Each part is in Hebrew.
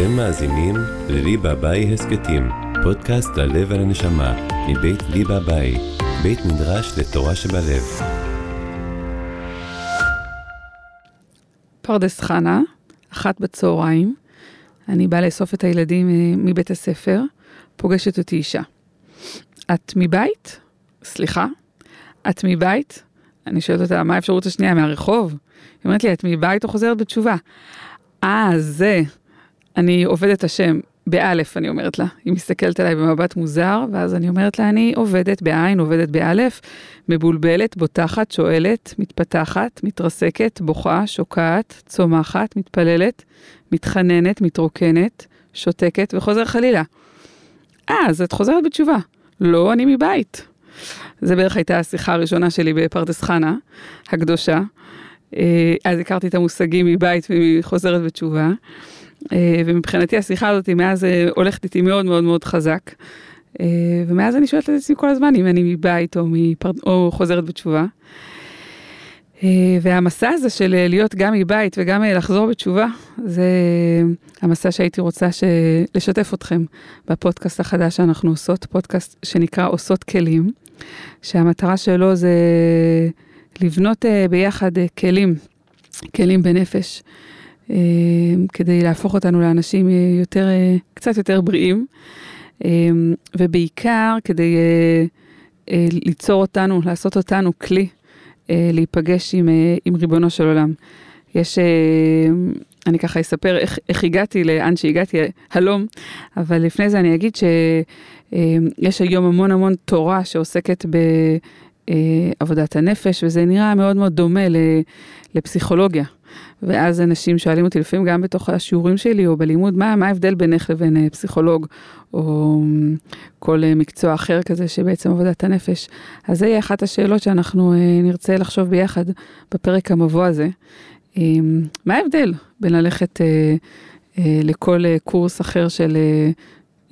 אתם מאזינים לליבה ביי הסכתים, פודקאסט ללב ולנשמה, מבית ליבה ביי, בית מדרש לתורה שבלב. פרדס חנה, אחת בצהריים, אני באה לאסוף את הילדים אה, מבית הספר, פוגשת אותי אישה. את מבית? סליחה? את מבית? אני שואלת אותה, מה האפשרות השנייה? מהרחוב? היא אומרת לי, את מבית או חוזרת בתשובה? אה, זה. אני עובדת השם, באלף, אני אומרת לה. היא מסתכלת עליי במבט מוזר, ואז אני אומרת לה, אני עובדת בעין, עובדת באלף, מבולבלת, בוטחת, שואלת, מתפתחת, מתרסקת, בוכה, שוקעת, צומחת, מתפללת, מתחננת, מתרוקנת, שותקת, וחוזר חלילה. אה, אז את חוזרת בתשובה. לא, אני מבית. זה בערך הייתה השיחה הראשונה שלי בפרדס חנה, הקדושה. אה, אז הכרתי את המושגים מבית ומחוזרת בתשובה. אה, ומבחינתי השיחה הזאת מאז אה, הולכת איתי מאוד מאוד מאוד חזק. ומאז אני שואלת את עצמי כל הזמן אם אני מבית או, מפר... או חוזרת בתשובה. והמסע הזה של להיות גם מבית וגם לחזור בתשובה, זה המסע שהייתי רוצה ש... לשתף אתכם בפודקאסט החדש שאנחנו עושות, פודקאסט שנקרא עושות כלים, שהמטרה שלו זה לבנות ביחד כלים, כלים בנפש, כדי להפוך אותנו לאנשים יותר, קצת יותר בריאים, ובעיקר כדי ליצור אותנו, לעשות אותנו כלי להיפגש עם, עם ריבונו של עולם. יש, אני ככה אספר איך, איך הגעתי לאן שהגעתי, הלום, אבל לפני זה אני אגיד שיש היום המון המון תורה שעוסקת בעבודת הנפש, וזה נראה מאוד מאוד דומה לפסיכולוגיה. ואז אנשים שואלים אותי לפעמים גם בתוך השיעורים שלי או בלימוד, מה, מה ההבדל בינך לבין uh, פסיכולוג או um, כל uh, מקצוע אחר כזה שבעצם עבודת הנפש. אז זה יהיה אחת השאלות שאנחנו uh, נרצה לחשוב ביחד בפרק המבוא הזה. Um, מה ההבדל בין ללכת לכל קורס אחר של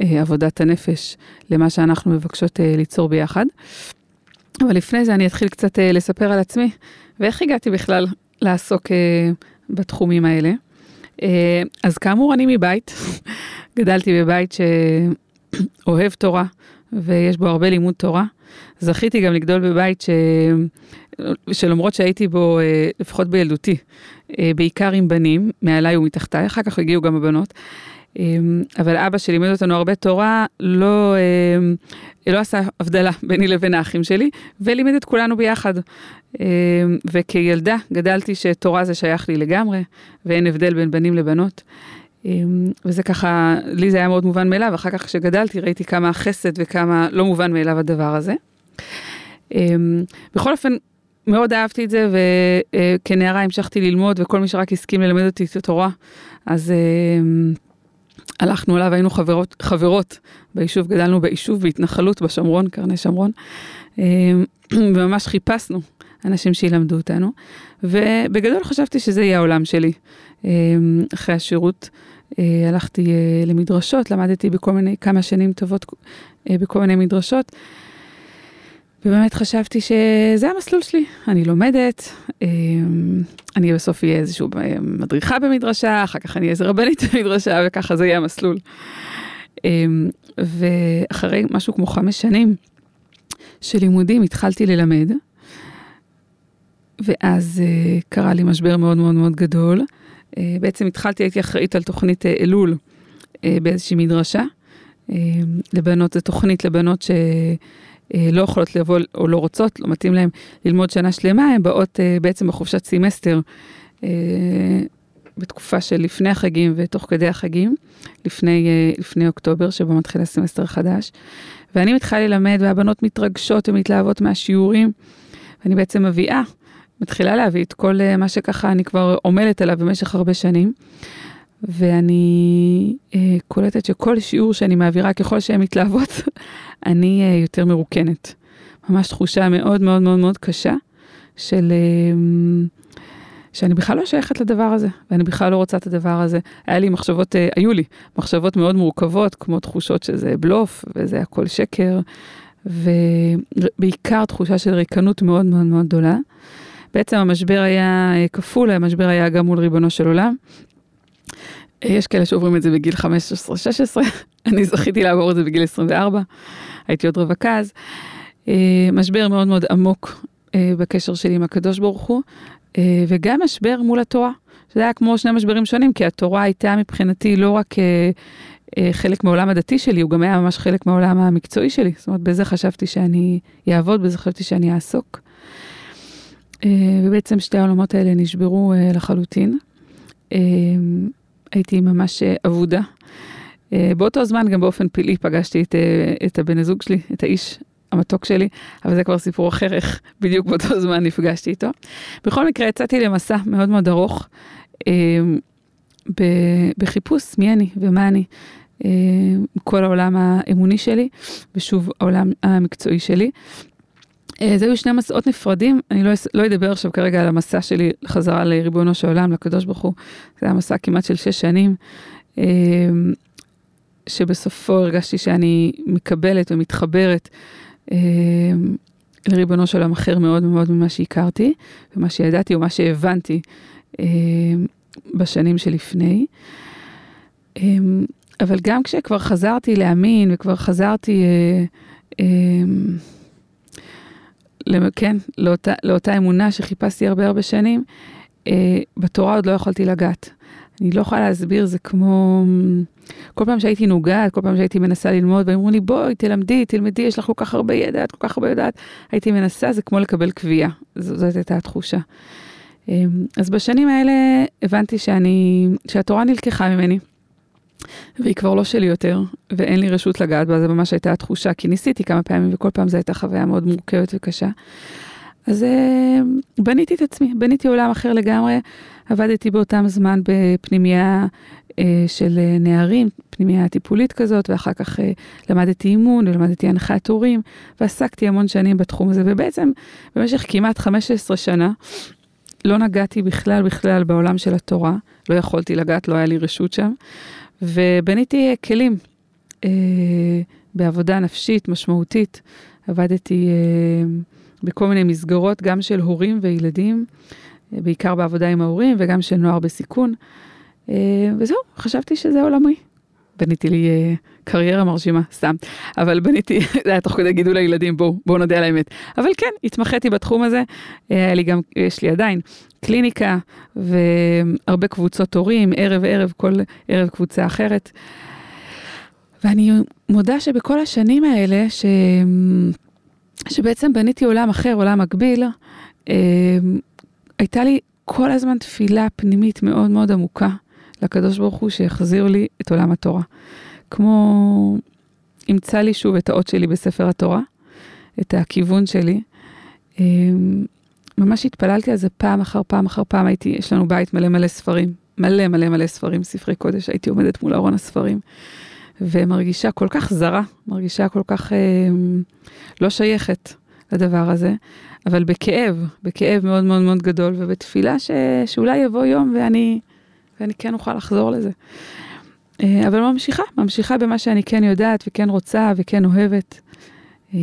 עבודת הנפש למה שאנחנו מבקשות ליצור ביחד? אבל לפני זה אני אתחיל קצת לספר על עצמי ואיך הגעתי בכלל לעסוק בתחומים האלה. Uh, אז כאמור, אני מבית, גדלתי בבית שאוהב תורה ויש בו הרבה לימוד תורה. זכיתי גם לגדול בבית ש... שלמרות שהייתי בו, uh, לפחות בילדותי, uh, בעיקר עם בנים, מעליי ומתחתיי, אחר כך הגיעו גם הבנות. אמ, אבל אבא שלימד אותנו הרבה תורה, לא, אמ, לא עשה הבדלה ביני לבין האחים שלי, ולימד את כולנו ביחד. אמ, וכילדה גדלתי שתורה זה שייך לי לגמרי, ואין הבדל בין בנים לבנות. וזה ככה, לי זה היה מאוד מובן מאליו, אחר כך כשגדלתי ראיתי כמה חסד וכמה לא מובן מאליו הדבר הזה. בכל אופן, מאוד אהבתי את זה, וכנערה המשכתי ללמוד, וכל מי שרק הסכים ללמד אותי את התורה, אז הלכנו אליו, היינו חברות, חברות ביישוב, גדלנו ביישוב בהתנחלות בשומרון, קרני שומרון, אמ, וממש חיפשנו אנשים שילמדו אותנו, ובגדול חשבתי שזה יהיה העולם שלי. אמ, אחרי השירות אה, הלכתי אה, למדרשות, למדתי בכל מיני, כמה שנים טובות אה, בכל מיני מדרשות. ובאמת חשבתי שזה המסלול שלי, אני לומדת, אמ, אני בסוף אהיה איזושהי מדריכה במדרשה, אחר כך אני אהיה איזה רבנית במדרשה, וככה זה יהיה המסלול. אמ, ואחרי משהו כמו חמש שנים של לימודים התחלתי ללמד, ואז אה, קרה לי משבר מאוד מאוד מאוד גדול. אה, בעצם התחלתי, הייתי אחראית על תוכנית אה, אלול באיזושהי מדרשה. לבנות, זו תוכנית לבנות ש... אה, לא יכולות לבוא או לא רוצות, לא מתאים להן ללמוד שנה שלמה, הן באות אה, בעצם בחופשת סמסטר אה, בתקופה של לפני החגים ותוך כדי החגים, לפני, לפני אוקטובר, שבו מתחיל הסמסטר החדש. ואני מתחילה ללמד והבנות מתרגשות ומתלהבות מהשיעורים, ואני בעצם מביאה, מתחילה להביא את כל מה שככה אני כבר עמלת עליו במשך הרבה שנים. ואני אה, קולטת שכל שיעור שאני מעבירה, ככל שהן מתלהבות, אני אה, יותר מרוקנת. ממש תחושה מאוד מאוד מאוד מאוד קשה של... אה, שאני בכלל לא שייכת לדבר הזה, ואני בכלל לא רוצה את הדבר הזה. היה לי מחשבות, אה, היו לי מחשבות מאוד מורכבות, כמו תחושות שזה בלוף, וזה הכל שקר, ובעיקר תחושה של ריקנות מאוד מאוד מאוד גדולה. בעצם המשבר היה אה, כפול, המשבר היה גם מול ריבונו של עולם, יש כאלה שעוברים את זה בגיל 15-16, אני זכיתי לעבור את זה בגיל 24, הייתי עוד רווקה אז. משבר מאוד מאוד עמוק בקשר שלי עם הקדוש ברוך הוא, וגם משבר מול התורה. שזה היה כמו שני משברים שונים, כי התורה הייתה מבחינתי לא רק אה, חלק מהעולם הדתי שלי, הוא גם היה ממש חלק מהעולם המקצועי שלי. זאת אומרת, בזה חשבתי שאני אעבוד, בזה חשבתי שאני אעסוק. אה, ובעצם שתי העולמות האלה נשברו אה, לחלוטין. הייתי ממש אבודה. באותו זמן, גם באופן פלאי, פגשתי את, את הבן הזוג שלי, את האיש המתוק שלי, אבל זה כבר סיפור אחר, איך בדיוק באותו זמן נפגשתי איתו. בכל מקרה, יצאתי למסע מאוד מאוד ארוך, בחיפוש מי אני ומה אני. אה, כל העולם האמוני שלי, ושוב העולם המקצועי שלי. אה, זה היו שני מסעות נפרדים, אני לא, לא אדבר עכשיו כרגע על המסע שלי חזרה לריבונו של עולם, לקדוש ברוך הוא, זה היה מסע כמעט של שש שנים, אה, שבסופו הרגשתי שאני מקבלת ומתחברת לריבונו של עולם אחר מאוד מאוד ממה שהכרתי, ומה שידעתי או מה שהבנתי בשנים שלפני. אבל גם כשכבר חזרתי להאמין וכבר חזרתי, אה, אה, כן, לאותה, לאותה אמונה שחיפשתי הרבה הרבה שנים, אה, בתורה עוד לא יכולתי לגעת. אני לא יכולה להסביר, זה כמו... כל פעם שהייתי נוגעת, כל פעם שהייתי מנסה ללמוד, ואמרו לי, בואי, תלמדי, תלמדי, יש לך כל כך הרבה ידע, את כל כך הרבה יודעת. הייתי מנסה, זה כמו לקבל קביעה, זאת הייתה התחושה. אה, אז בשנים האלה הבנתי שאני, שהתורה נלקחה ממני. והיא כבר לא שלי יותר, ואין לי רשות לגעת בה, זו ממש הייתה התחושה, כי ניסיתי כמה פעמים, וכל פעם זו הייתה חוויה מאוד מורכבת וקשה. אז uh, בניתי את עצמי, בניתי עולם אחר לגמרי. עבדתי באותם זמן בפנימייה uh, של uh, נערים, פנימייה טיפולית כזאת, ואחר כך uh, למדתי אימון ולמדתי הנחת הורים, ועסקתי המון שנים בתחום הזה, ובעצם במשך כמעט 15 שנה לא נגעתי בכלל בכלל בעולם של התורה, לא יכולתי לגעת, לא היה לי רשות שם. ובניתי כלים אה, בעבודה נפשית משמעותית. עבדתי אה, בכל מיני מסגרות, גם של הורים וילדים, אה, בעיקר בעבודה עם ההורים וגם של נוער בסיכון. אה, וזהו, חשבתי שזה עולמי. בניתי לי אה, קריירה מרשימה, סתם. אבל בניתי, זה היה תוך כדי גידול הילדים, בואו, בואו נודה על האמת. אבל כן, התמחיתי בתחום הזה, היה לי גם, יש לי עדיין קליניקה והרבה קבוצות הורים, ערב ערב, כל ערב קבוצה אחרת. ואני מודה שבכל השנים האלה, ש... שבעצם בניתי עולם אחר, עולם מקביל, אה, הייתה לי כל הזמן תפילה פנימית מאוד מאוד עמוקה לקדוש ברוך הוא שיחזיר לי את עולם התורה. כמו ימצא לי שוב את האות שלי בספר התורה, את הכיוון שלי. אה, ממש התפללתי על זה פעם אחר פעם אחר פעם, הייתי, יש לנו בית מלא מלא ספרים, מלא מלא מלא ספרים, ספרי קודש, הייתי עומדת מול ארון הספרים, ומרגישה כל כך זרה, מרגישה כל כך אה, לא שייכת לדבר הזה, אבל בכאב, בכאב מאוד מאוד מאוד גדול, ובתפילה ש, שאולי יבוא יום ואני, ואני כן אוכל לחזור לזה. אה, אבל ממשיכה, ממשיכה במה שאני כן יודעת וכן רוצה וכן אוהבת. אה,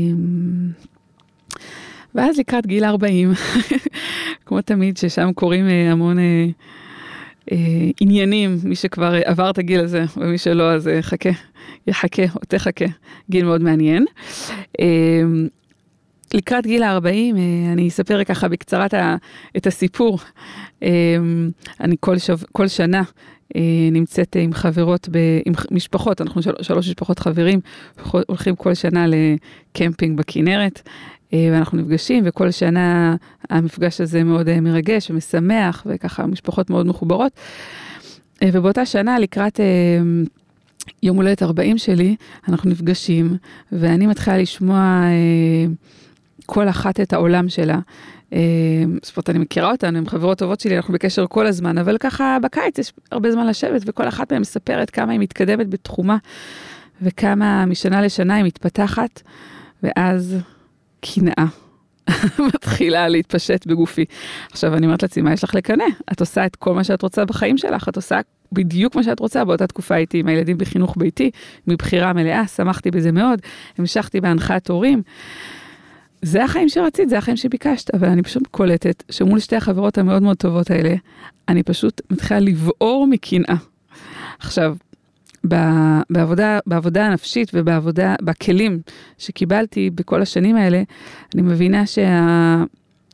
ואז לקראת גיל 40, כמו תמיד, ששם קורים אה, המון אה, אה, עניינים, מי שכבר עבר את הגיל הזה, ומי שלא, אז אה, חכה, יחכה או תחכה, גיל מאוד מעניין. אה, לקראת גיל ה-40, אה, אני אספר ככה בקצרה את הסיפור. אה, אני כל, שב, כל שנה נמצאת עם חברות, ב, עם משפחות, אנחנו של, שלוש משפחות חברים, הולכים כל שנה לקמפינג בכנרת. אה, ואנחנו נפגשים, וכל שנה המפגש הזה מאוד אה, מרגש ומשמח, וככה משפחות מאוד מחוברות. אה, ובאותה שנה, לקראת יום הולדת 40 שלי, אנחנו נפגשים, ואני מתחילה לשמוע כל אחת את העולם שלה. זאת אומרת, אני מכירה אותנו, הן חברות טובות שלי, אנחנו בקשר כל הזמן, אבל ככה בקיץ יש הרבה זמן לשבת, וכל אחת מהן מספרת כמה היא מתקדמת בתחומה, וכמה משנה לשנה היא מתפתחת, ואז קנאה מתחילה להתפשט בגופי. עכשיו אני אומרת לעצמי, מה יש לך לקנא? את עושה את כל מה שאת רוצה בחיים שלך, את עושה בדיוק מה שאת רוצה. באותה תקופה הייתי עם הילדים בחינוך ביתי, מבחירה מלאה, שמחתי בזה מאוד, המשכתי בהנחת הורים. זה החיים שרצית, זה החיים שביקשת, אבל אני פשוט קולטת שמול שתי החברות המאוד מאוד טובות האלה, אני פשוט מתחילה לבעור מקנאה. עכשיו, בעבודה, בעבודה הנפשית ובעבודה, בכלים שקיבלתי בכל השנים האלה, אני מבינה שה...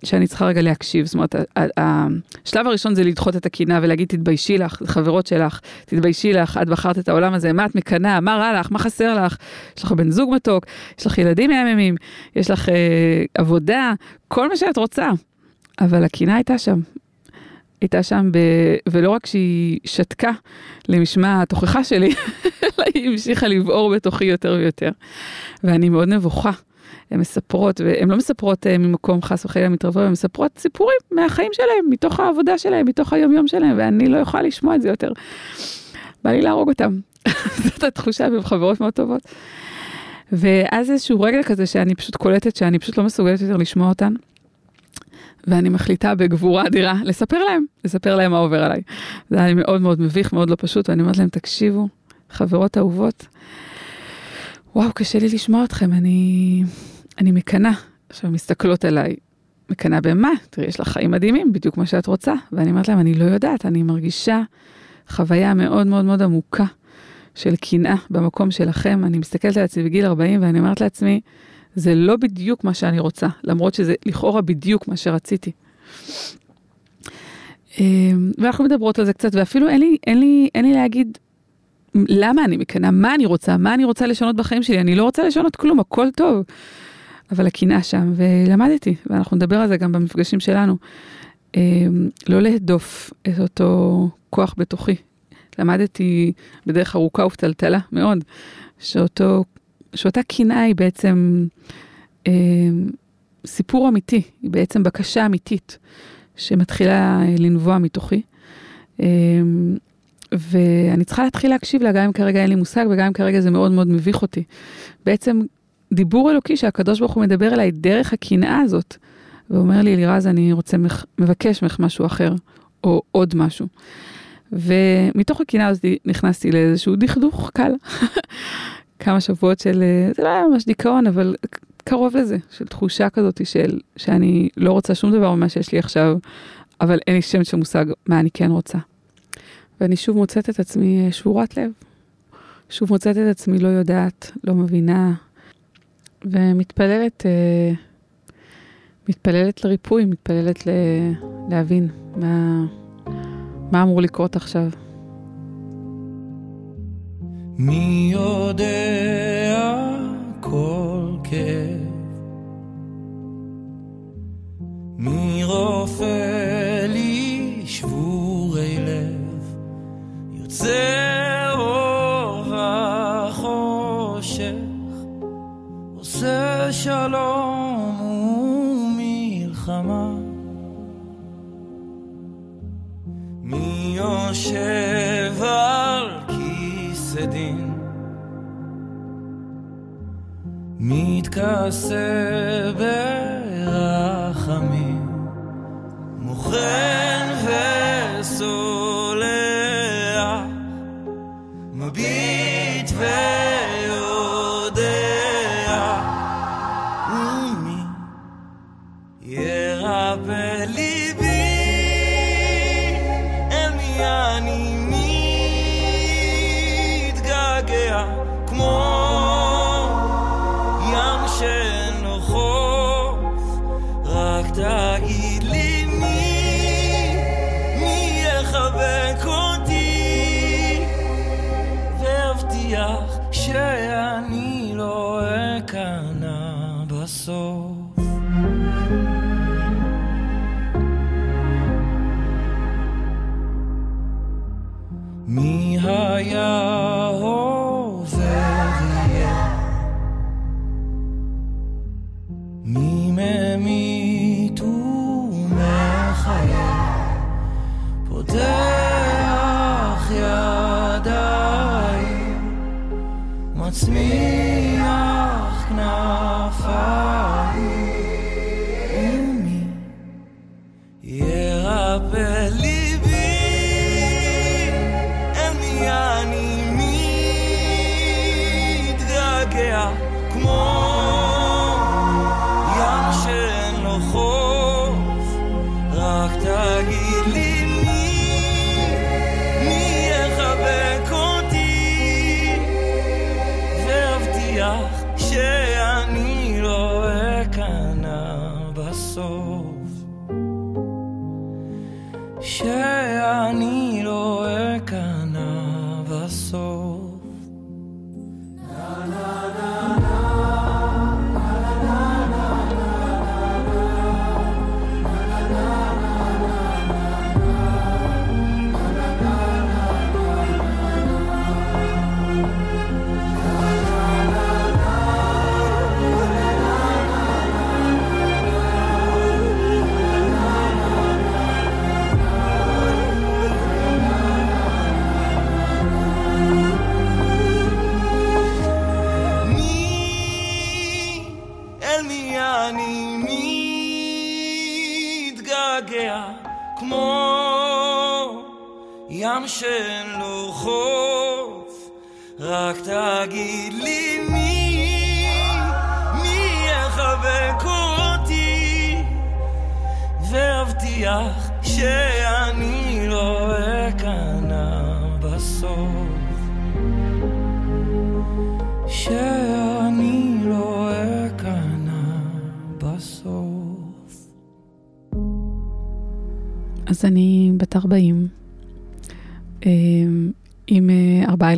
שאני צריכה רגע להקשיב, זאת אומרת, השלב הראשון זה לדחות את הקינה ולהגיד תתביישי לך, חברות שלך, תתביישי לך, את בחרת את העולם הזה, מה את מקנאה, מה רע לך, מה חסר לך, יש לך בן זוג מתוק, יש לך ילדים מהממים, יש לך אה, עבודה, כל מה שאת רוצה. אבל הקינה הייתה שם, הייתה שם, ב... ולא רק שהיא שתקה למשמע התוכחה שלי, אלא היא המשיכה לבעור בתוכי יותר ויותר. ואני מאוד נבוכה. הן מספרות, והן לא מספרות uh, ממקום חס וחלילה מתרברב, הן מספרות סיפורים מהחיים שלהן, מתוך העבודה שלהן, מתוך היומיום שלהן, ואני לא יכולה לשמוע את זה יותר. בא לי להרוג אותם. זאת התחושה, והן חברות מאוד טובות. ואז איזשהו רגע כזה שאני פשוט קולטת שאני פשוט לא מסוגלת יותר לשמוע אותן. ואני מחליטה בגבורה אדירה לספר להם, לספר להם מה עובר עליי. זה היה לי מאוד מאוד מביך, מאוד לא פשוט, ואני אומרת להם, תקשיבו, חברות אהובות, וואו, קשה לי לשמוע אתכם, אני, אני מקנאה. עכשיו, מסתכלות עליי, מקנאה במה? תראי, יש לך חיים מדהימים, בדיוק כמו שאת רוצה. ואני אומרת להם, אני לא יודעת, אני מרגישה חוויה מאוד מאוד מאוד עמוקה של קנאה במקום שלכם. אני מסתכלת על עצמי בגיל 40 ואני אומרת לעצמי, זה לא בדיוק מה שאני רוצה, למרות שזה לכאורה בדיוק מה שרציתי. אמ, ואנחנו מדברות על זה קצת, ואפילו אין לי, אין לי, אין לי להגיד למה אני מקנאה, מה אני רוצה, מה אני רוצה לשנות בחיים שלי, אני לא רוצה לשנות כלום, הכל טוב. אבל הקנאה שם, ולמדתי, ואנחנו נדבר על זה גם במפגשים שלנו, אמ, לא להדוף את אותו כוח בתוכי. למדתי בדרך ארוכה ופתלתלה מאוד, שאותו שאותה קנאה היא בעצם אה, סיפור אמיתי, היא בעצם בקשה אמיתית שמתחילה לנבוע מתוכי. אה, ואני צריכה להתחיל להקשיב לה, גם אם כרגע אין לי מושג וגם אם כרגע זה מאוד מאוד מביך אותי. בעצם דיבור אלוקי שהקדוש ברוך הוא מדבר אליי דרך הקנאה הזאת, ואומר לי, אלירז, אני רוצה, מבקש ממך משהו אחר, או עוד משהו. ומתוך הקנאה הזאת נכנסתי לאיזשהו דכדוך קל, כמה שבועות של, אה, זה לא היה ממש דיכאון, אבל קרוב לזה, של תחושה כזאת של שאני לא רוצה שום דבר ממה שיש לי עכשיו, אבל אין לי שם של מושג מה אני כן רוצה. ואני שוב מוצאת את עצמי אה, שבורת לב. שוב מוצאת את עצמי לא יודעת, לא מבינה, ומתפללת, אה, מתפללת לריפוי, מתפללת ל, להבין מה, מה אמור לקרות עכשיו. מי יודע כל כאב? מי רופא לי שבורי שלום ומלחמה. מי יושב על דין מתכסה ברחמים מוכן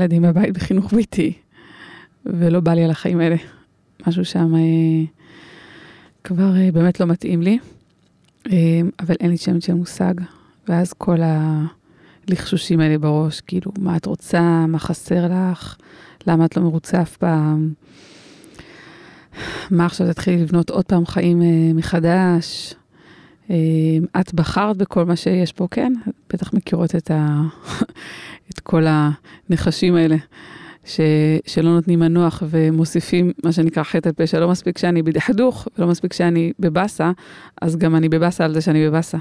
ילדים בבית בחינוך ביתי, ולא בא לי על החיים האלה. משהו שם אה, כבר אה, באמת לא מתאים לי, אה, אבל אין לי שם של מושג. ואז כל הלחשושים האלה בראש, כאילו, מה את רוצה, מה חסר לך, למה את לא מרוצה אף פעם, מה עכשיו תתחילי לבנות עוד פעם חיים אה, מחדש. אה, את בחרת בכל מה שיש פה, כן? בטח מכירות את, ה... את כל הנחשים האלה, ש... שלא נותנים מנוח ומוסיפים מה שנקרא חטא על פשע. לא מספיק שאני בדחדוך ולא מספיק שאני בבאסה, אז גם אני בבאסה על זה שאני בבאסה.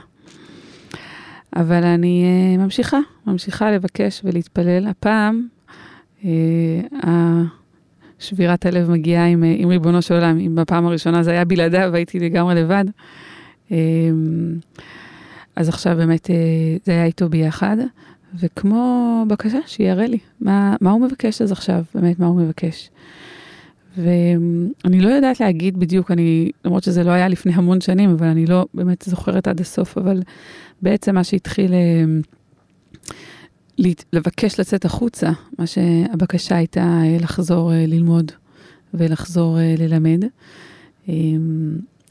אבל אני uh, ממשיכה, ממשיכה לבקש ולהתפלל. הפעם, uh, שבירת הלב מגיעה עם, uh, עם ריבונו של עולם. אם בפעם הראשונה זה היה בלעדיו, הייתי לגמרי לבד. Uh, אז עכשיו באמת uh, זה היה איתו ביחד, וכמו בקשה, שיראה לי מה, מה הוא מבקש אז עכשיו, באמת מה הוא מבקש. ואני לא יודעת להגיד בדיוק, אני, למרות שזה לא היה לפני המון שנים, אבל אני לא באמת זוכרת עד הסוף, אבל בעצם מה שהתחיל אה, לבקש לצאת החוצה, מה שהבקשה הייתה אה, לחזור אה, ללמוד ולחזור ללמד.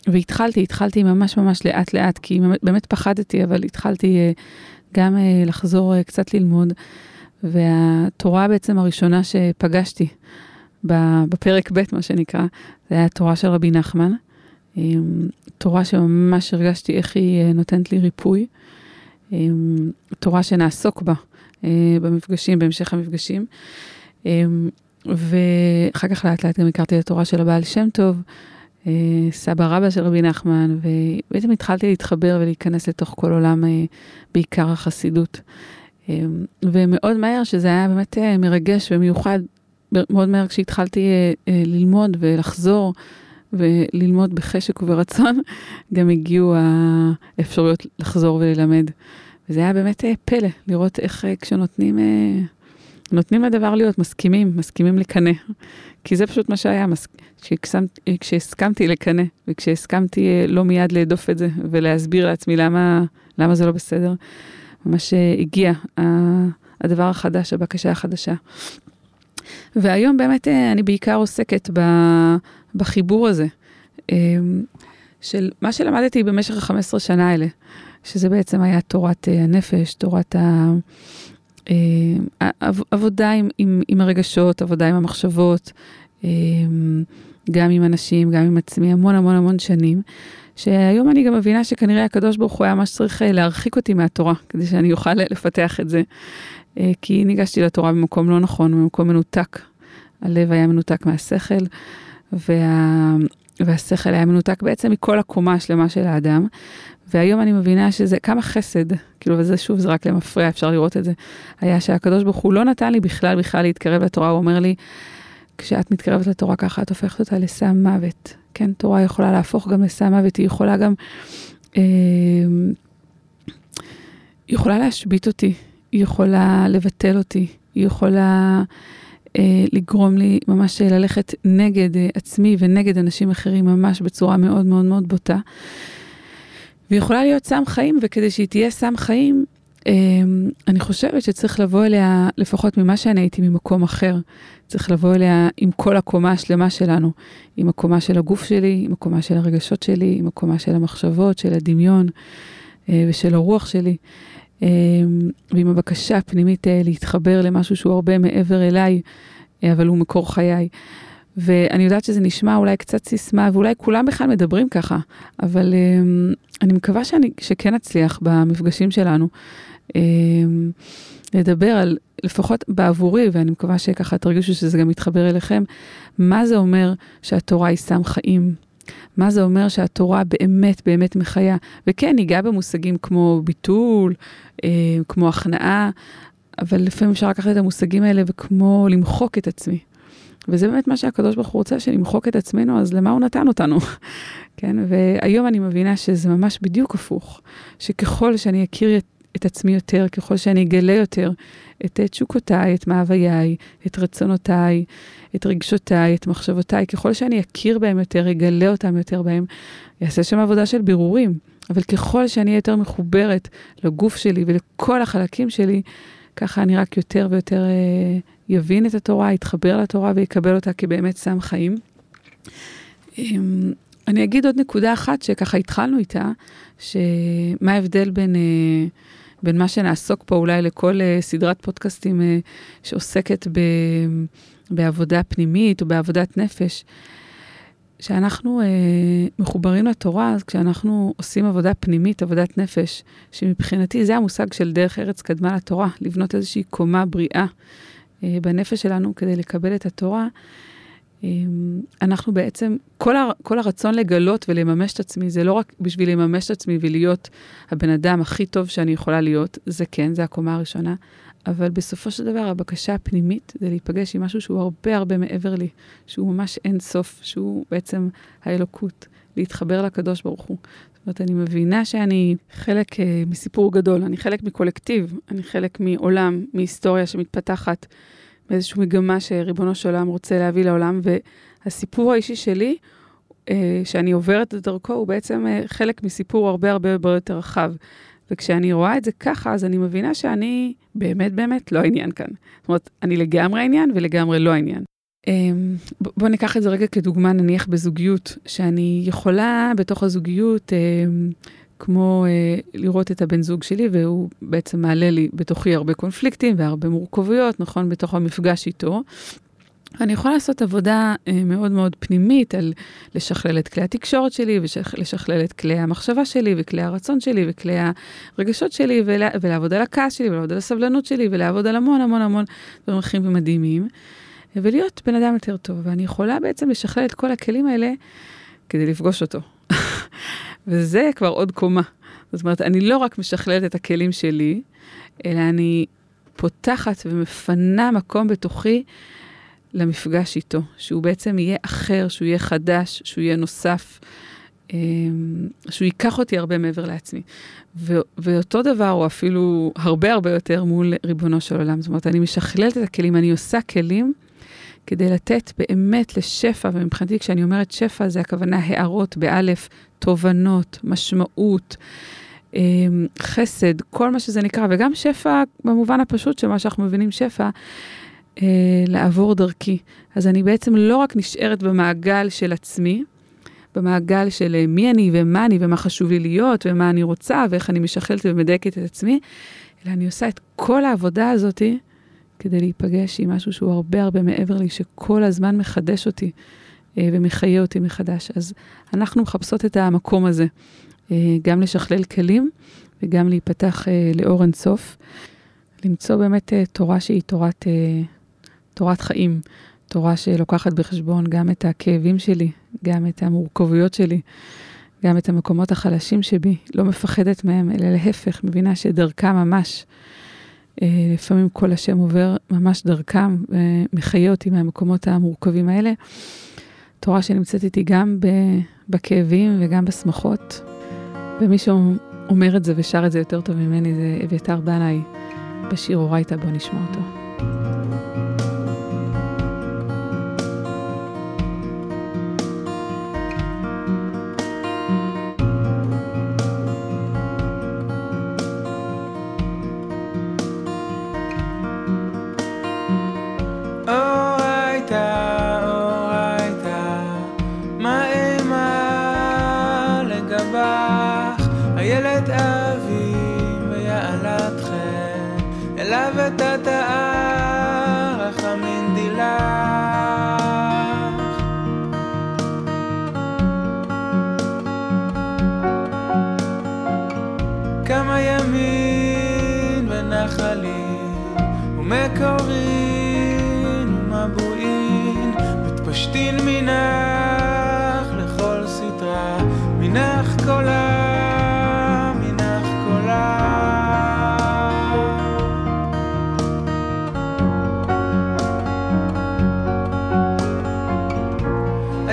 והתחלתי, התחלתי ממש ממש לאט לאט, כי באמת פחדתי, אבל התחלתי גם לחזור קצת ללמוד. והתורה בעצם הראשונה שפגשתי, בפרק ב', מה שנקרא, זה היה התורה של רבי נחמן. תורה שממש הרגשתי איך היא נותנת לי ריפוי. תורה שנעסוק בה במפגשים, בהמשך המפגשים. ואחר כך לאט לאט גם הכרתי את התורה של הבעל שם טוב, סבא רבא של רבי נחמן, ובעצם התחלתי להתחבר ולהיכנס לתוך כל עולם, בעיקר החסידות. ומאוד מהר, שזה היה באמת מרגש ומיוחד, מאוד מהר כשהתחלתי ללמוד ולחזור וללמוד בחשק וברצון, גם הגיעו האפשרויות לחזור וללמד. וזה היה באמת פלא, לראות איך כשנותנים נותנים לדבר להיות, מסכימים, מסכימים לקנא. כי זה פשוט מה שהיה, מס... כשהסכמתי לקנא, וכשהסכמתי לא מיד להדוף את זה, ולהסביר לעצמי למה, למה זה לא בסדר, ממש הגיע הדבר החדש, הבקשה החדשה. והיום באמת אני בעיקר עוסקת בחיבור הזה, של מה שלמדתי במשך ה-15 שנה האלה, שזה בעצם היה תורת הנפש, תורת ה... עבודה עם, עם, עם הרגשות, עבודה עם המחשבות, גם עם אנשים, גם עם עצמי, המון המון המון שנים, שהיום אני גם מבינה שכנראה הקדוש ברוך הוא היה ממש צריך להרחיק אותי מהתורה, כדי שאני אוכל לפתח את זה. כי ניגשתי לתורה במקום לא נכון, במקום מנותק. הלב היה מנותק מהשכל, וה... והשכל היה מנותק בעצם מכל הקומה השלמה של האדם. והיום אני מבינה שזה כמה חסד, כאילו, וזה שוב, זה רק למפרע, אפשר לראות את זה, היה שהקדוש ברוך הוא לא נתן לי בכלל בכלל להתקרב לתורה, הוא אומר לי, כשאת מתקרבת לתורה ככה, את הופכת אותה לסם מוות. כן, תורה יכולה להפוך גם לסם מוות, היא יכולה גם, אה, יכולה להשבית אותי, היא יכולה לבטל אותי, היא יכולה אה, לגרום לי ממש ללכת נגד אה, עצמי ונגד אנשים אחרים, ממש בצורה מאוד מאוד מאוד בוטה. והיא יכולה להיות סם חיים, וכדי שהיא תהיה סם חיים, אמ, אני חושבת שצריך לבוא אליה, לפחות ממה שאני הייתי ממקום אחר, צריך לבוא אליה עם כל הקומה השלמה שלנו, עם הקומה של הגוף שלי, עם הקומה של הרגשות שלי, עם הקומה של המחשבות, של הדמיון אה, ושל הרוח שלי, אמ, ועם הבקשה הפנימית אה, להתחבר למשהו שהוא הרבה מעבר אליי, אה, אבל הוא מקור חיי. ואני יודעת שזה נשמע אולי קצת סיסמה, ואולי כולם בכלל מדברים ככה, אבל um, אני מקווה שאני, שכן אצליח במפגשים שלנו um, לדבר על, לפחות בעבורי, ואני מקווה שככה תרגישו שזה גם מתחבר אליכם, מה זה אומר שהתורה היא סם חיים. מה זה אומר שהתורה באמת באמת מחיה. וכן, ניגע במושגים כמו ביטול, אה, כמו הכנעה, אבל לפעמים אפשר לקחת את המושגים האלה וכמו למחוק את עצמי. וזה באמת מה שהקדוש ברוך הוא רוצה, שנמחוק את עצמנו, אז למה הוא נתן אותנו? כן, והיום אני מבינה שזה ממש בדיוק הפוך, שככל שאני אכיר את, את עצמי יותר, ככל שאני אגלה יותר את תשוקותיי, את מאווייי, את רצונותיי, את רגשותיי, את מחשבותיי, ככל שאני אכיר בהם יותר, אגלה אותם יותר בהם, אעשה שם עבודה של בירורים. אבל ככל שאני אהיה יותר מחוברת לגוף שלי ולכל החלקים שלי, ככה אני רק יותר ויותר אה, יבין את התורה, יתחבר לתורה ויקבל אותה כבאמת סם חיים. אמ, אני אגיד עוד נקודה אחת שככה התחלנו איתה, שמה ההבדל בין, אה, בין מה שנעסוק פה אולי לכל אה, סדרת פודקאסטים אה, שעוסקת ב, בעבודה פנימית או בעבודת נפש. כשאנחנו אה, מחוברים לתורה, אז כשאנחנו עושים עבודה פנימית, עבודת נפש, שמבחינתי זה המושג של דרך ארץ קדמה לתורה, לבנות איזושהי קומה בריאה אה, בנפש שלנו כדי לקבל את התורה, אה, אנחנו בעצם, כל, הר, כל הרצון לגלות ולממש את עצמי, זה לא רק בשביל לממש את עצמי ולהיות הבן אדם הכי טוב שאני יכולה להיות, זה כן, זה הקומה הראשונה, אבל בסופו של דבר הבקשה הפנימית זה להיפגש עם משהו שהוא הרבה הרבה מעבר לי, שהוא ממש אין סוף, שהוא בעצם האלוקות, להתחבר לקדוש ברוך הוא. זאת אומרת, אני מבינה שאני חלק uh, מסיפור גדול, אני חלק מקולקטיב, אני חלק מעולם, מהיסטוריה שמתפתחת באיזושהי מגמה שריבונו של עולם רוצה להביא לעולם, והסיפור האישי שלי, uh, שאני עוברת את דרכו, הוא בעצם uh, חלק מסיפור הרבה הרבה הרבה יותר רחב. וכשאני רואה את זה ככה, אז אני מבינה שאני באמת באמת לא העניין כאן. זאת אומרת, אני לגמרי העניין ולגמרי לא העניין. אמ, בוא ניקח את זה רגע כדוגמה, נניח בזוגיות, שאני יכולה בתוך הזוגיות, אמ, כמו אה, לראות את הבן זוג שלי, והוא בעצם מעלה לי בתוכי הרבה קונפליקטים והרבה מורכבויות, נכון, בתוך המפגש איתו. אני יכולה לעשות עבודה אה, מאוד מאוד פנימית על לשכלל את כלי התקשורת שלי, ולשכלל את כלי המחשבה שלי, וכלי הרצון שלי, וכלי הרגשות שלי, ולעבוד על הכעס שלי, ולעבוד על הסבלנות שלי, ולעבוד על המון המון המון דברים אחרים ומדהימים. ולהיות בן אדם יותר טוב. ואני יכולה בעצם לשכלל את כל הכלים האלה כדי לפגוש אותו. וזה כבר עוד קומה. זאת אומרת, אני לא רק משכללת את הכלים שלי, אלא אני פותחת ומפנה מקום בתוכי למפגש איתו, שהוא בעצם יהיה אחר, שהוא יהיה חדש, שהוא יהיה נוסף, אמ, שהוא ייקח אותי הרבה מעבר לעצמי. ו- ואותו דבר, או אפילו הרבה הרבה יותר מול ריבונו של עולם. זאת אומרת, אני משכללת את הכלים, אני עושה כלים כדי לתת באמת לשפע, ומבחינתי כשאני אומרת שפע, זה הכוונה הערות באלף, תובנות, משמעות, אמ, חסד, כל מה שזה נקרא, וגם שפע במובן הפשוט של מה שאנחנו מבינים שפע, אה, לעבור דרכי. אז אני בעצם לא רק נשארת במעגל של עצמי, במעגל של אה, מי אני ומה אני ומה חשוב לי להיות ומה אני רוצה ואיך אני משכלת ומדייקת את עצמי, אלא אני עושה את כל העבודה הזאתי כדי להיפגש עם משהו שהוא הרבה הרבה מעבר לי, שכל הזמן מחדש אותי אה, ומחיה אותי מחדש. אז אנחנו מחפשות את המקום הזה, אה, גם לשכלל כלים וגם להיפתח אה, לאור אינסוף. למצוא באמת אה, תורה שהיא תורת, אה, תורת חיים, תורה שלוקחת בחשבון גם את הכאבים שלי, גם את המורכבויות שלי, גם את המקומות החלשים שבי, לא מפחדת מהם, אלא להפך, מבינה שדרכם ממש לפעמים כל השם עובר ממש דרכם ומחיה אותי מהמקומות המורכבים האלה. תורה שנמצאת איתי גם בכאבים וגם בשמחות. ומי שאומר את זה ושר את זה יותר טוב ממני זה אביתר בנאי בשיר אורייתא, בוא נשמע אותו.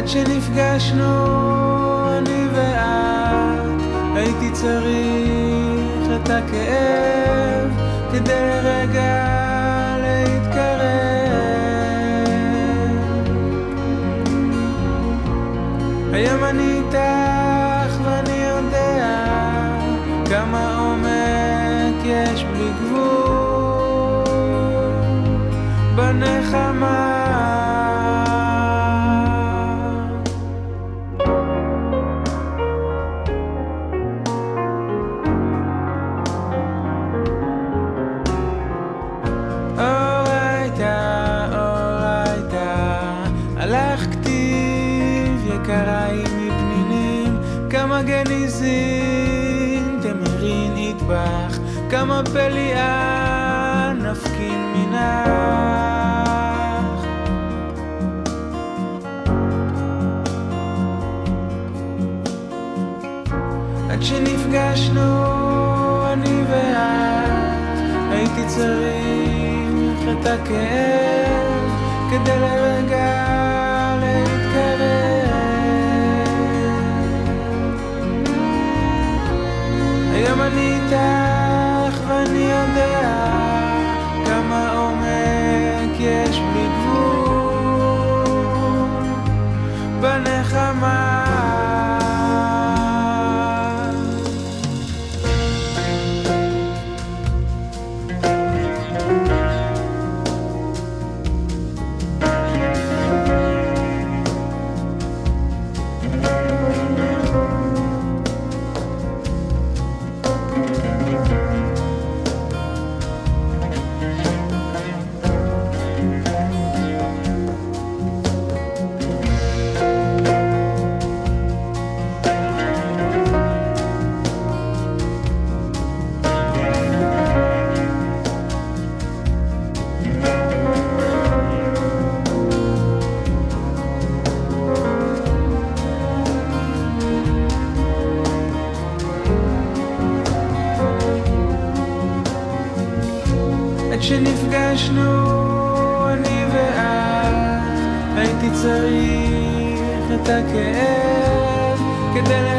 שנפגשנו אני ואת הייתי צריך את הכאב כדי לרגע להתקרב. היום אני פליאה נפקין מנך. עד שנפגשנו אני ואת הייתי צריך את הכאב כדי לרגע עד שנפגשנו אני ואת הייתי צריך את הכאב כדי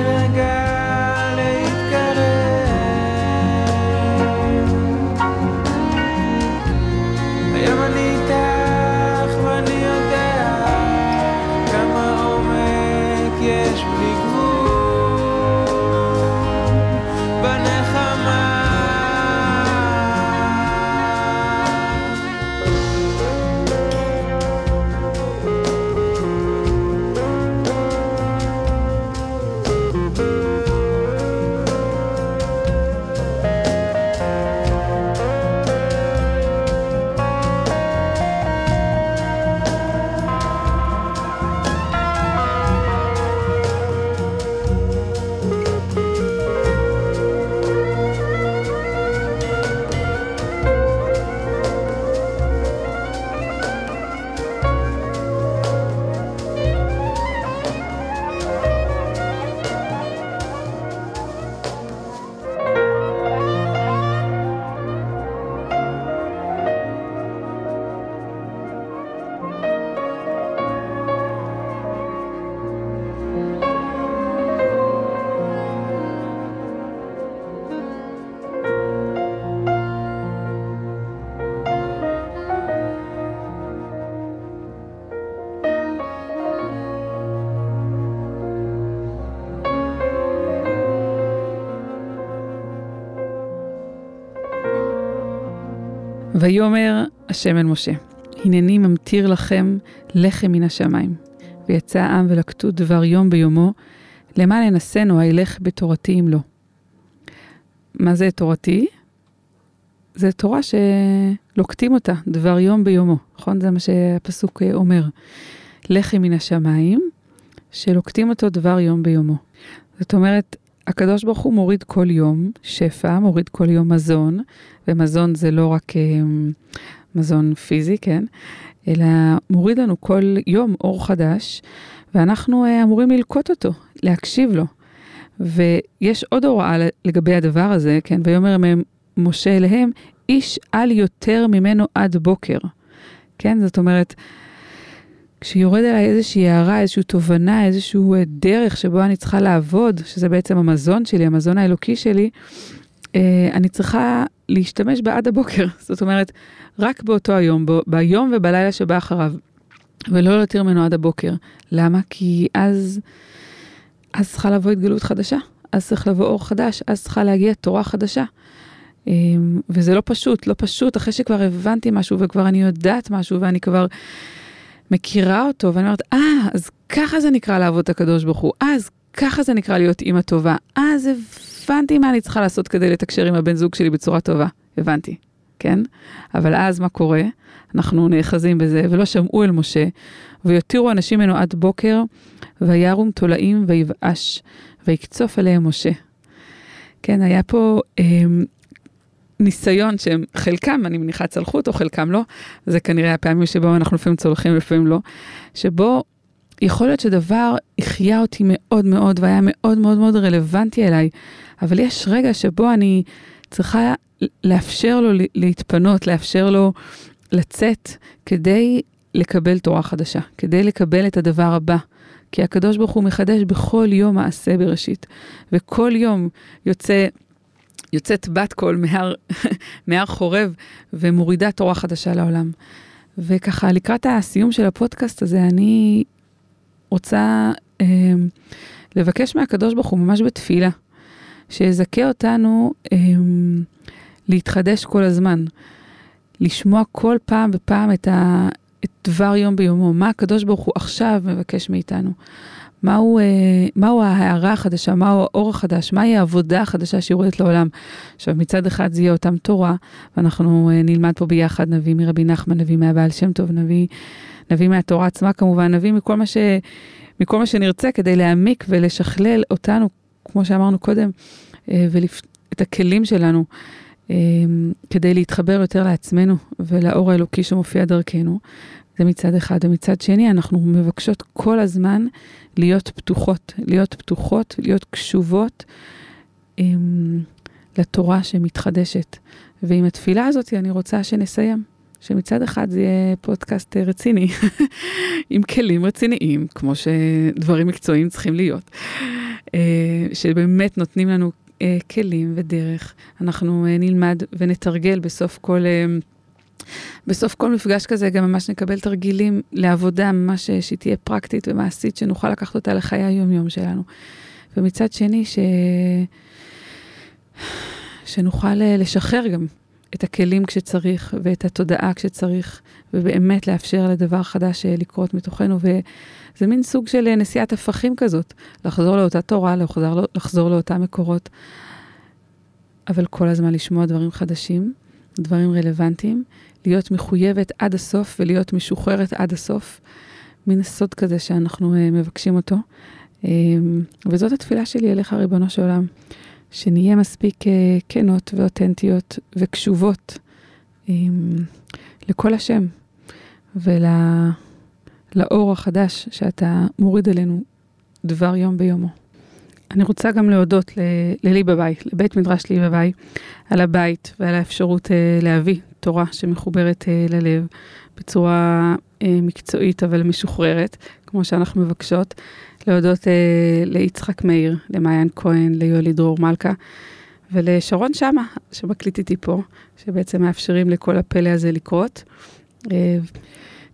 ויאמר השם אל משה, הנני ממטיר לכם לחם מן השמיים. ויצא העם ולקטו דבר יום ביומו, למען ינסנו הילך בתורתי אם לא. מה זה תורתי? זה תורה שלוקטים אותה, דבר יום ביומו, נכון? זה מה שהפסוק אה, אומר. לחם מן השמיים, שלוקטים אותו דבר יום ביומו. זאת אומרת, הקדוש ברוך הוא מוריד כל יום שפע, מוריד כל יום מזון, ומזון זה לא רק אה, מזון פיזי, כן? אלא מוריד לנו כל יום אור חדש, ואנחנו אה, אמורים ללקוט אותו, להקשיב לו. ויש עוד הוראה לגבי הדבר הזה, כן? ויאמר משה אליהם, איש אל יותר ממנו עד בוקר. כן? זאת אומרת, כשיורד אליי איזושהי הערה, איזושהי תובנה, איזושהי אה, דרך שבו אני צריכה לעבוד, שזה בעצם המזון שלי, המזון האלוקי שלי, אה, אני צריכה להשתמש בה עד הבוקר. זאת אומרת, רק באותו היום, ב- ביום ובלילה שבא אחריו, ולא יותר ממנו עד הבוקר. למה? כי אז, אז צריכה לבוא התגלות חדשה, אז צריך לבוא אור חדש, אז צריכה להגיע תורה חדשה. אה, וזה לא פשוט, לא פשוט, אחרי שכבר הבנתי משהו וכבר אני יודעת משהו ואני כבר... מכירה אותו, ואני אומרת, אה, אז ככה זה נקרא לעבוד את הקדוש ברוך הוא, אז ככה זה נקרא להיות אימא טובה, אז הבנתי מה אני צריכה לעשות כדי לתקשר עם הבן זוג שלי בצורה טובה, הבנתי, כן? אבל אז מה קורה? אנחנו נאחזים בזה, ולא שמעו אל משה, ויותירו אנשים ממנו עד בוקר, וירום תולעים ויבאש, ויקצוף עליהם משה. כן, היה פה אה, ניסיון שהם חלקם, אני מניחה, צלחו אותו, חלקם לא, זה כנראה הפעמים שבו אנחנו לפעמים צולחים ולפעמים לא, שבו יכול להיות שדבר החיה אותי מאוד מאוד והיה מאוד מאוד מאוד רלוונטי אליי, אבל יש רגע שבו אני צריכה לאפשר לו להתפנות, לאפשר לו לצאת כדי לקבל תורה חדשה, כדי לקבל את הדבר הבא. כי הקדוש ברוך הוא מחדש בכל יום מעשה בראשית, וכל יום יוצא יוצאת בת קול מהר, מהר חורב ומורידה תורה חדשה לעולם. וככה, לקראת הסיום של הפודקאסט הזה, אני רוצה אה, לבקש מהקדוש ברוך הוא ממש בתפילה, שיזכה אותנו אה, להתחדש כל הזמן, לשמוע כל פעם ופעם את, ה, את דבר יום ביומו, מה הקדוש ברוך הוא עכשיו מבקש מאיתנו. מהו, אה, מהו ההערה החדשה, מהו האור החדש, מהי העבודה החדשה שיורדת לעולם. עכשיו, מצד אחד זה יהיה אותם תורה, ואנחנו אה, נלמד פה ביחד, נביא מרבי נחמן, נביא מהבעל שם טוב, נביא, נביא מהתורה עצמה כמובן, נביא מכל מה, ש, מכל מה שנרצה כדי להעמיק ולשכלל אותנו, כמו שאמרנו קודם, אה, ואת הכלים שלנו. כדי להתחבר יותר לעצמנו ולאור האלוקי שמופיע דרכנו. זה מצד אחד. ומצד שני, אנחנו מבקשות כל הזמן להיות פתוחות, להיות פתוחות, להיות קשובות עם, אמ, לתורה שמתחדשת. ועם התפילה הזאת אני רוצה שנסיים. שמצד אחד זה יהיה פודקאסט רציני, עם כלים רציניים, כמו שדברים מקצועיים צריכים להיות, אה, שבאמת נותנים לנו אה, כלים ודרך. אנחנו אה, נלמד ונתרגל בסוף כל... בסוף כל מפגש כזה גם ממש נקבל תרגילים לעבודה ממש שהיא תהיה פרקטית ומעשית, שנוכל לקחת אותה לחיי היום-יום שלנו. ומצד שני, ש... שנוכל אה, לשחרר גם את הכלים כשצריך ואת התודעה כשצריך, ובאמת לאפשר לדבר חדש אה, לקרות מתוכנו. וזה מין סוג של אה, נשיאת הפכים כזאת, לחזור לאותה תורה, לחזור, לחזור לאותם מקורות, אבל כל הזמן לשמוע דברים חדשים, דברים רלוונטיים, להיות מחויבת עד הסוף ולהיות משוחררת עד הסוף. מין סוד כזה שאנחנו uh, מבקשים אותו. Um, וזאת התפילה שלי אליך, ריבונו של עולם, שנהיה מספיק uh, כנות ואותנטיות וקשובות לכל השם ולאור החדש שאתה מוריד עלינו דבר יום ביומו. אני רוצה גם להודות ללי בביי, לבית מדרש לי בביי, על הבית ועל האפשרות uh, להביא תורה שמחוברת uh, ללב בצורה uh, מקצועית אבל משוחררת, כמו שאנחנו מבקשות. להודות uh, ליצחק מאיר, למעיין כהן, ליולי דרור מלכה ולשרון שמה, שמקליט איתי פה, שבעצם מאפשרים לכל הפלא הזה לקרות. Uh,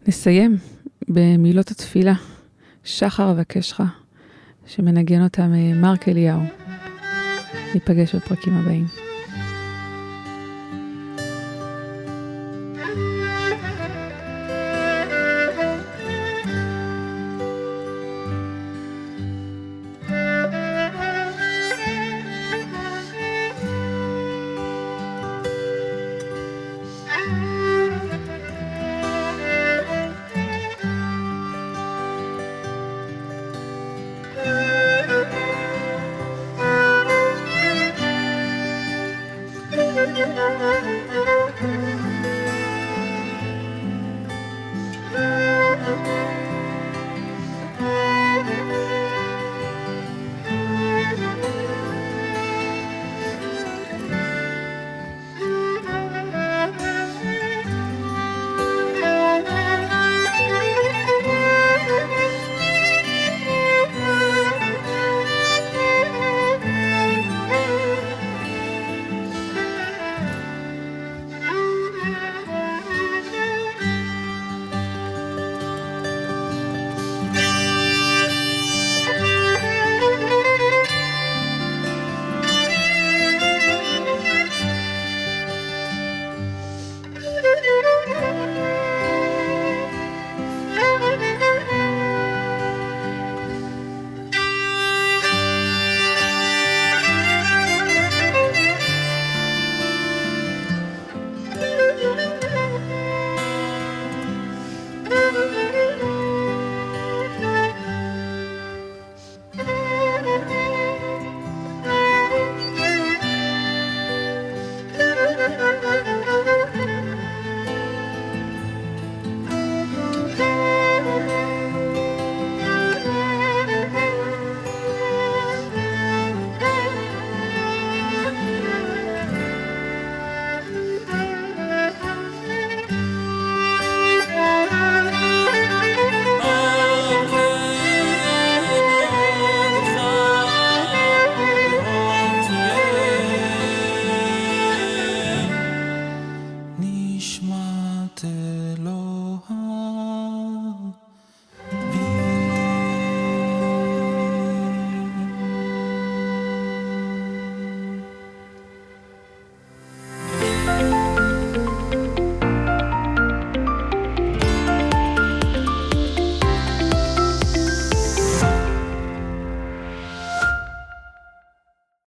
נסיים במילות התפילה, שחר אבקשך, שמנגן אותם מרק אליהו. ניפגש בפרקים הבאים.